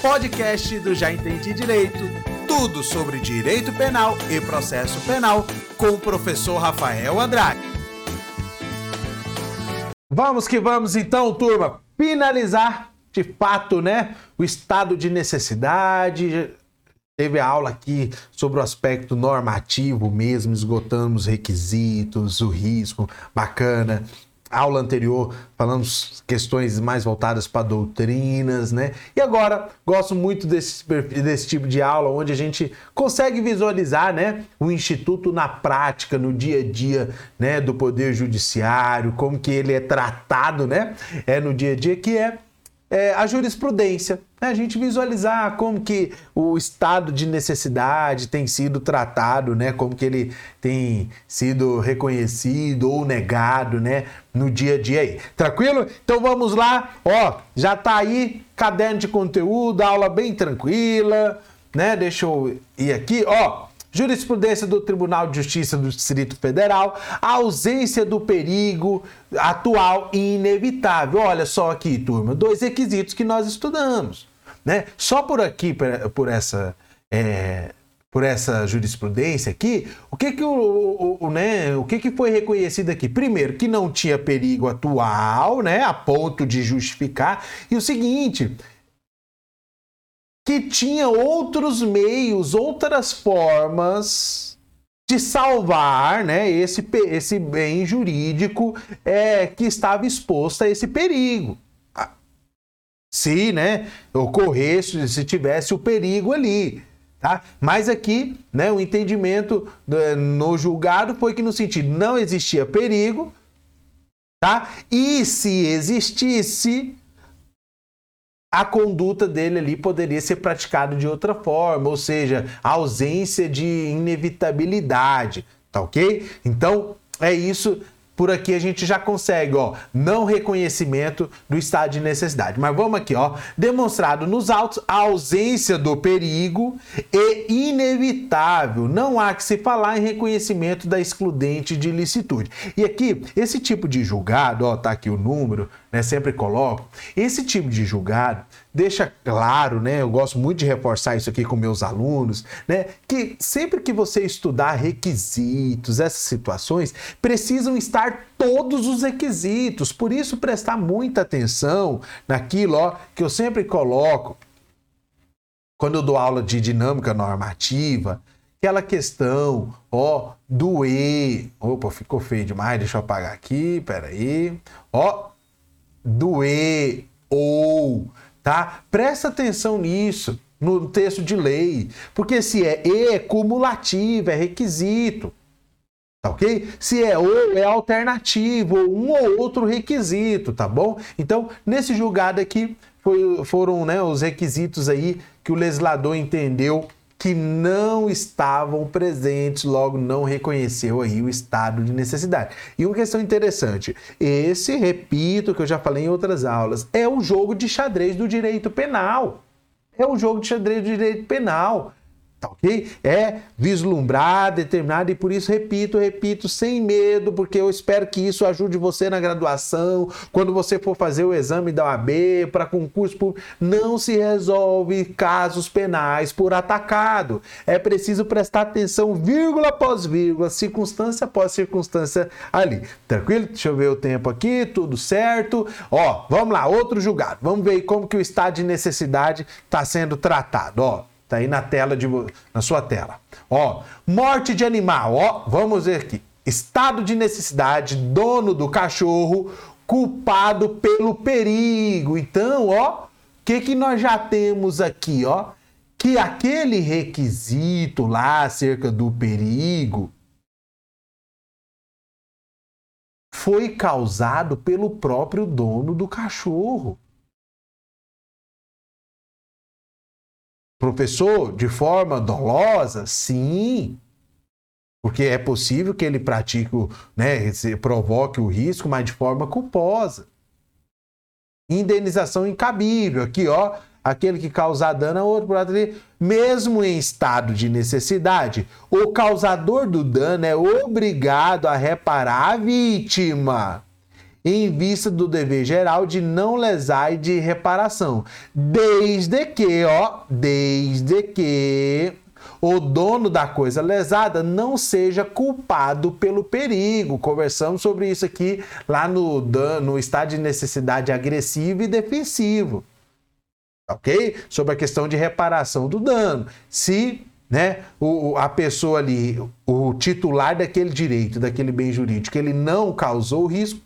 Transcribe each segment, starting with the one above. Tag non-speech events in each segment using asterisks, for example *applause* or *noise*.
podcast do Já Entendi Direito. Tudo sobre direito penal e processo penal com o professor Rafael Andrade. Vamos que vamos então, turma, finalizar de fato, né, o estado de necessidade. Teve a aula aqui sobre o aspecto normativo mesmo, esgotamos requisitos, o risco, bacana aula anterior falamos questões mais voltadas para doutrinas, né? E agora gosto muito desse, desse tipo de aula onde a gente consegue visualizar, né, o instituto na prática, no dia a dia, né, do poder judiciário, como que ele é tratado, né, é no dia a dia que é é, a jurisprudência? A gente visualizar como que o estado de necessidade tem sido tratado, né? como que ele tem sido reconhecido ou negado né? no dia a dia aí. Tranquilo? Então vamos lá, ó, já tá aí, caderno de conteúdo, aula bem tranquila, né? Deixa eu ir aqui, ó. Jurisprudência do Tribunal de Justiça do Distrito Federal, ausência do perigo atual e inevitável. Olha só aqui, turma, dois requisitos que nós estudamos. Né? Só por aqui, por essa. É, por essa jurisprudência aqui, o que que, o, o, né, o que que foi reconhecido aqui? Primeiro, que não tinha perigo atual, né, a ponto de justificar, e o seguinte, que tinha outros meios, outras formas de salvar né, esse, esse bem jurídico é, que estava exposto a esse perigo. Se né, ocorresse, se tivesse o perigo ali. Tá? Mas aqui, né, o entendimento eh, no julgado foi que no sentido não existia perigo, tá? E se existisse, a conduta dele ali poderia ser praticada de outra forma, ou seja, ausência de inevitabilidade, tá ok? Então é isso por aqui a gente já consegue, ó, não reconhecimento do estado de necessidade. Mas vamos aqui, ó, demonstrado nos autos a ausência do perigo e inevitável. Não há que se falar em reconhecimento da excludente de ilicitude. E aqui, esse tipo de julgado, ó, tá aqui o número, né, sempre coloco, esse tipo de julgado deixa claro, né? Eu gosto muito de reforçar isso aqui com meus alunos, né? Que sempre que você estudar requisitos, essas situações, precisam estar todos os requisitos. Por isso, prestar muita atenção naquilo ó, que eu sempre coloco quando eu dou aula de dinâmica normativa, aquela questão, ó, do E. Opa, ficou feio demais, deixa eu apagar aqui, peraí. Ó, do E, ou tá? Presta atenção nisso no texto de lei, porque se é e é cumulativo, é requisito. Tá ok? Se é ou, é alternativo, ou um ou outro requisito, tá bom? Então, nesse julgado aqui, foi, foram né, os requisitos aí que o legislador entendeu que não estavam presentes, logo não reconheceu aí o estado de necessidade. E uma questão interessante, esse, repito, que eu já falei em outras aulas, é o jogo de xadrez do direito penal. É o jogo de xadrez do direito penal. Tá ok? É vislumbrar, determinado, e por isso repito, repito, sem medo, porque eu espero que isso ajude você na graduação, quando você for fazer o exame da OAB, para concurso público. Não se resolve casos penais por atacado. É preciso prestar atenção, vírgula após vírgula, circunstância após circunstância ali. Tranquilo? Deixa eu ver o tempo aqui, tudo certo. Ó, vamos lá, outro julgado. Vamos ver como que o estado de necessidade está sendo tratado. Ó, Tá aí na tela de na sua tela. Ó, morte de animal, ó, vamos ver aqui. Estado de necessidade, dono do cachorro culpado pelo perigo. Então, ó, o que que nós já temos aqui, ó? Que aquele requisito lá acerca do perigo foi causado pelo próprio dono do cachorro. Professor, de forma dolosa? Sim. Porque é possível que ele pratique, né, provoque o risco, mas de forma culposa. Indenização incabível. Aqui, ó, aquele que causar dano a outro, mesmo em estado de necessidade, o causador do dano é obrigado a reparar a vítima em vista do dever geral de não lesar e de reparação, desde que, ó, desde que o dono da coisa lesada não seja culpado pelo perigo. Conversamos sobre isso aqui lá no, no estado de necessidade agressivo e defensivo. Ok? Sobre a questão de reparação do dano. Se né, o, a pessoa ali, o titular daquele direito, daquele bem jurídico, ele não causou risco,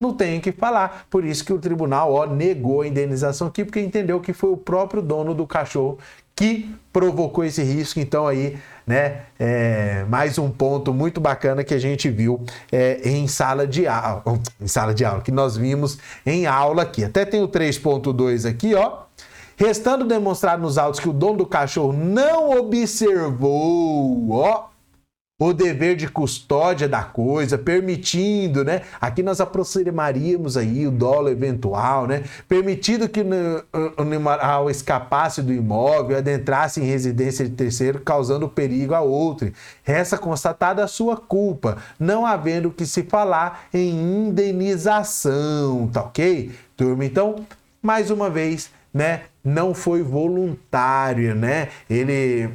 não tem que falar. Por isso que o tribunal ó, negou a indenização aqui, porque entendeu que foi o próprio dono do cachorro que provocou esse risco. Então aí, né, é, mais um ponto muito bacana que a gente viu é, em sala de aula, em sala de aula, que nós vimos em aula aqui. Até tem o 3.2 aqui, ó. Restando demonstrado nos autos que o dono do cachorro não observou, ó, o dever de custódia da coisa, permitindo, né? Aqui nós aproximaríamos aí o dolo eventual, né? Permitindo que o animal escapasse do imóvel, adentrasse em residência de terceiro, causando perigo a outro. Essa constatada a sua culpa, não havendo que se falar em indenização, tá ok? Turma, então, mais uma vez, né? Não foi voluntário, né? Ele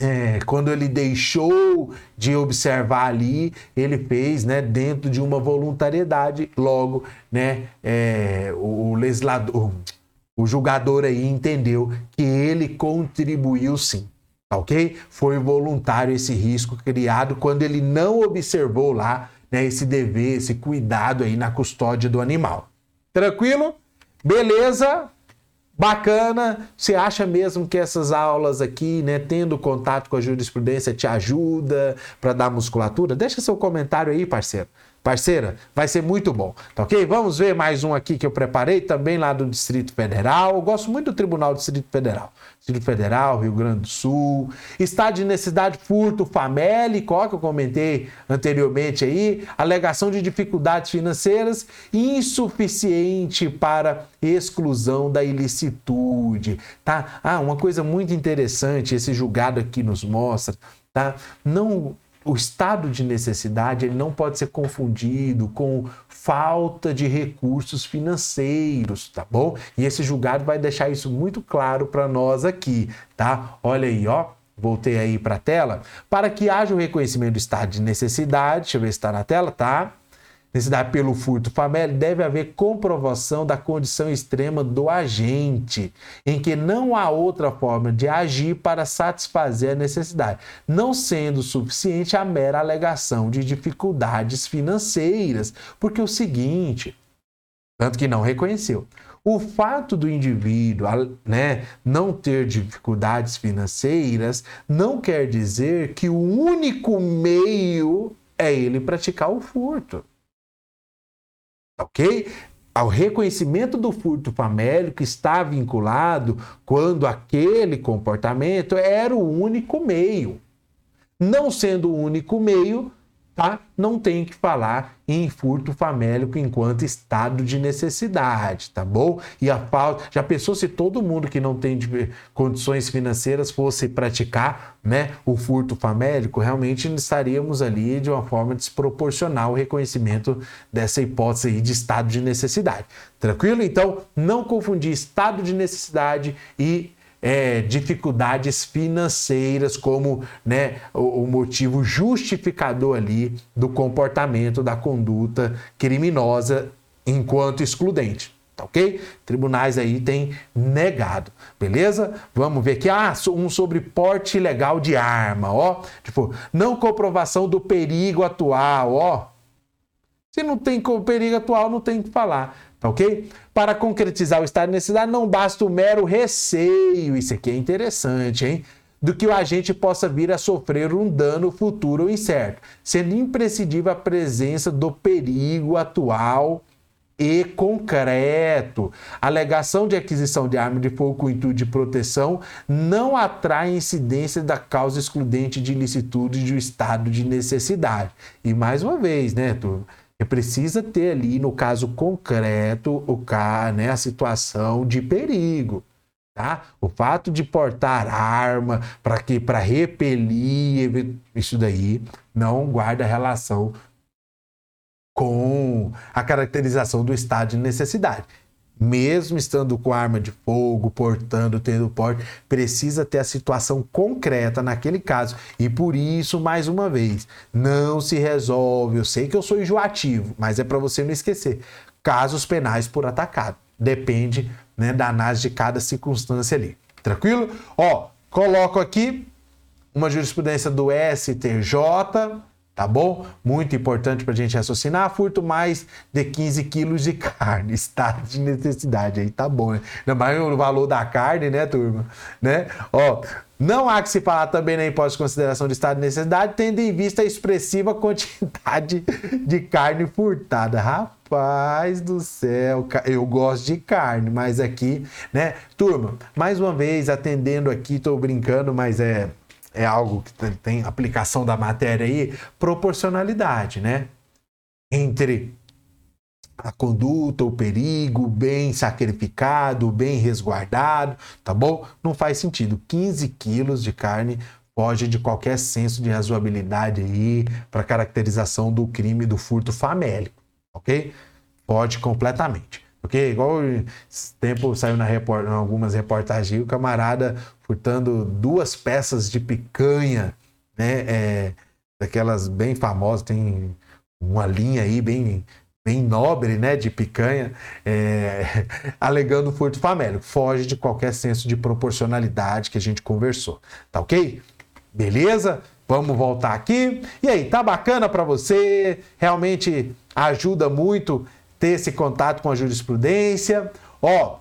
é, quando ele deixou de observar ali, ele fez né, dentro de uma voluntariedade. Logo, né, é, o, legislador, o julgador aí entendeu que ele contribuiu sim. Tá ok? Foi voluntário esse risco criado quando ele não observou lá né, esse dever, esse cuidado aí na custódia do animal. Tranquilo? Beleza? Bacana, você acha mesmo que essas aulas aqui, né, tendo contato com a jurisprudência, te ajuda para dar musculatura? Deixa seu comentário aí, parceiro. Parceira, vai ser muito bom, tá ok? Vamos ver mais um aqui que eu preparei, também lá do Distrito Federal. Eu gosto muito do Tribunal do Distrito Federal. Distrito Federal, Rio Grande do Sul. Estado de necessidade, furto famélico, ó, que eu comentei anteriormente aí. Alegação de dificuldades financeiras insuficiente para exclusão da ilicitude, tá? Ah, uma coisa muito interessante, esse julgado aqui nos mostra, tá? Não o estado de necessidade ele não pode ser confundido com falta de recursos financeiros, tá bom? E esse julgado vai deixar isso muito claro para nós aqui, tá? Olha aí, ó. Voltei aí para a tela. Para que haja o reconhecimento do estado de necessidade, deixa eu ver se está na tela, tá? Necessidade pelo furto famélico, deve haver comprovação da condição extrema do agente, em que não há outra forma de agir para satisfazer a necessidade, não sendo suficiente a mera alegação de dificuldades financeiras. Porque o seguinte, tanto que não reconheceu. O fato do indivíduo né, não ter dificuldades financeiras não quer dizer que o único meio é ele praticar o furto ok? Ao reconhecimento do furto famélico está vinculado quando aquele comportamento era o único meio. Não sendo o único meio, tá? Não tem que falar em furto famélico enquanto estado de necessidade, tá bom? E a falta, já pensou se todo mundo que não tem condições financeiras fosse praticar, né, o furto famélico, realmente estaríamos ali de uma forma desproporcional o reconhecimento dessa hipótese aí de estado de necessidade. Tranquilo? Então, não confundir estado de necessidade e é, dificuldades financeiras como né, o, o motivo justificador ali do comportamento, da conduta criminosa enquanto excludente. Tá ok? Tribunais aí têm negado, beleza? Vamos ver aqui, ah, um sobre porte ilegal de arma, ó. Tipo, não comprovação do perigo atual, ó. Se não tem perigo atual, não tem que falar. Tá ok? Para concretizar o estado de necessidade, não basta o mero receio, isso aqui é interessante, hein? Do que o agente possa vir a sofrer um dano futuro ou incerto, sendo imprescindível a presença do perigo atual e concreto. A alegação de aquisição de arma de fogo com intuito de proteção não atrai incidência da causa excludente de ilicitude do estado de necessidade. E mais uma vez, né, turma? Precisa ter ali, no caso concreto, o né, a situação de perigo. Tá? O fato de portar arma para que para repelir isso daí não guarda relação com a caracterização do estado de necessidade. Mesmo estando com arma de fogo, portando, tendo porte, precisa ter a situação concreta naquele caso. E por isso, mais uma vez, não se resolve. Eu sei que eu sou enjoativo, mas é para você não esquecer. Casos penais por atacado. Depende né, da análise de cada circunstância ali. Tranquilo? Ó, coloco aqui uma jurisprudência do STJ tá bom? Muito importante para a gente raciocinar. Furto mais de 15 quilos de carne, *laughs* estado de necessidade. Aí tá bom, né? Ainda mais o valor da carne, né, turma? Né? Ó, não há que se falar também na imposto de consideração de estado de necessidade, tendo em vista a expressiva *laughs* quantidade de carne furtada. Rapaz do céu, eu gosto de carne, mas aqui, né? Turma, mais uma vez, atendendo aqui, tô brincando, mas é é algo que tem aplicação da matéria aí, proporcionalidade, né? Entre a conduta, o perigo, bem sacrificado, bem resguardado, tá bom? Não faz sentido. 15 quilos de carne foge de qualquer senso de razoabilidade aí para caracterização do crime do furto famélico, ok? Pode completamente. Porque, igual esse tempo saiu na report, em algumas reportagens, o camarada furtando duas peças de picanha, né? É, daquelas bem famosas, tem uma linha aí bem, bem nobre, né? De picanha, é, *laughs* alegando furto famélico. Foge de qualquer senso de proporcionalidade que a gente conversou. Tá ok? Beleza? Vamos voltar aqui. E aí, tá bacana para você? Realmente ajuda muito ter esse contato com a jurisprudência. Ó,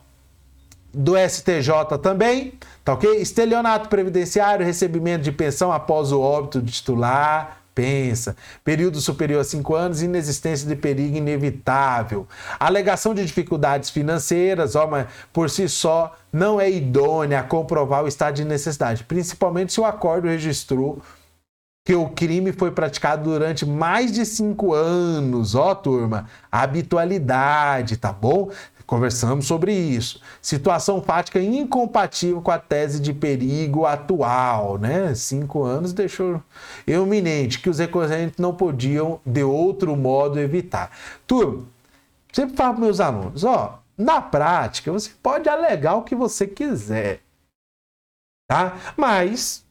do STJ também, tá ok? Estelionato previdenciário, recebimento de pensão após o óbito de titular. Pensa. Período superior a cinco anos, inexistência de perigo inevitável. Alegação de dificuldades financeiras, ó, mas por si só não é idônea a comprovar o estado de necessidade, principalmente se o acordo registrou que o crime foi praticado durante mais de cinco anos, ó, turma. Habitualidade, tá bom? Conversamos sobre isso. Situação fática incompatível com a tese de perigo atual, né? Cinco anos deixou iminente que os recorrentes não podiam de outro modo evitar. Turma, sempre falo para meus alunos, ó, na prática você pode alegar o que você quiser, tá? Mas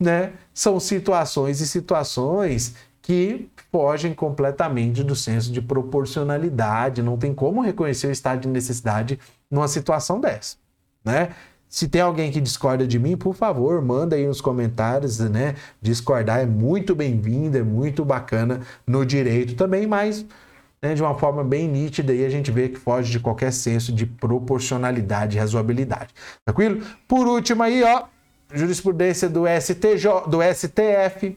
né? São situações e situações que fogem completamente do senso de proporcionalidade. Não tem como reconhecer o estado de necessidade numa situação dessa, né? Se tem alguém que discorda de mim, por favor, manda aí nos comentários, né? Discordar é muito bem-vindo, é muito bacana no direito também, mas né, de uma forma bem nítida aí a gente vê que foge de qualquer senso de proporcionalidade e razoabilidade. Tranquilo? Por último aí, ó, jurisprudência do STJ, do STF,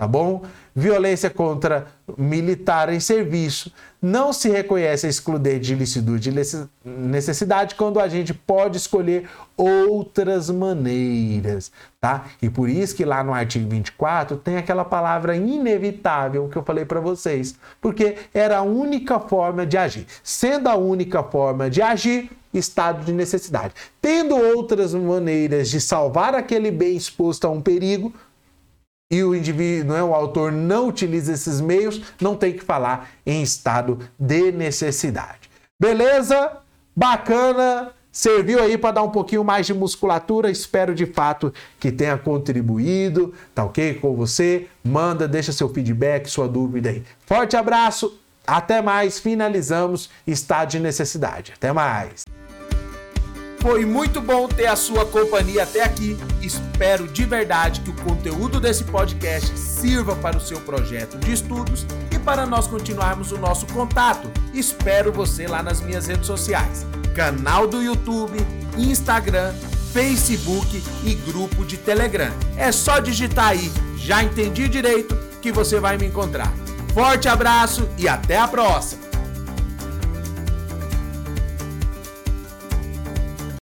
tá bom? Violência contra militar em serviço. Não se reconhece a de licitude e necessidade quando a gente pode escolher outras maneiras, tá? E por isso que lá no artigo 24 tem aquela palavra inevitável que eu falei para vocês, porque era a única forma de agir. Sendo a única forma de agir, estado de necessidade. Tendo outras maneiras de salvar aquele bem exposto a um perigo, e o indivíduo, é, o autor não utiliza esses meios, não tem que falar em estado de necessidade. Beleza? Bacana. Serviu aí para dar um pouquinho mais de musculatura. Espero de fato que tenha contribuído. Tá ok com você? Manda, deixa seu feedback, sua dúvida aí. Forte abraço. Até mais. Finalizamos estado de necessidade. Até mais. Foi muito bom ter a sua companhia até aqui. Espero de verdade que o conteúdo desse podcast sirva para o seu projeto de estudos e para nós continuarmos o nosso contato. Espero você lá nas minhas redes sociais: canal do YouTube, Instagram, Facebook e grupo de Telegram. É só digitar aí, já entendi direito, que você vai me encontrar. Forte abraço e até a próxima!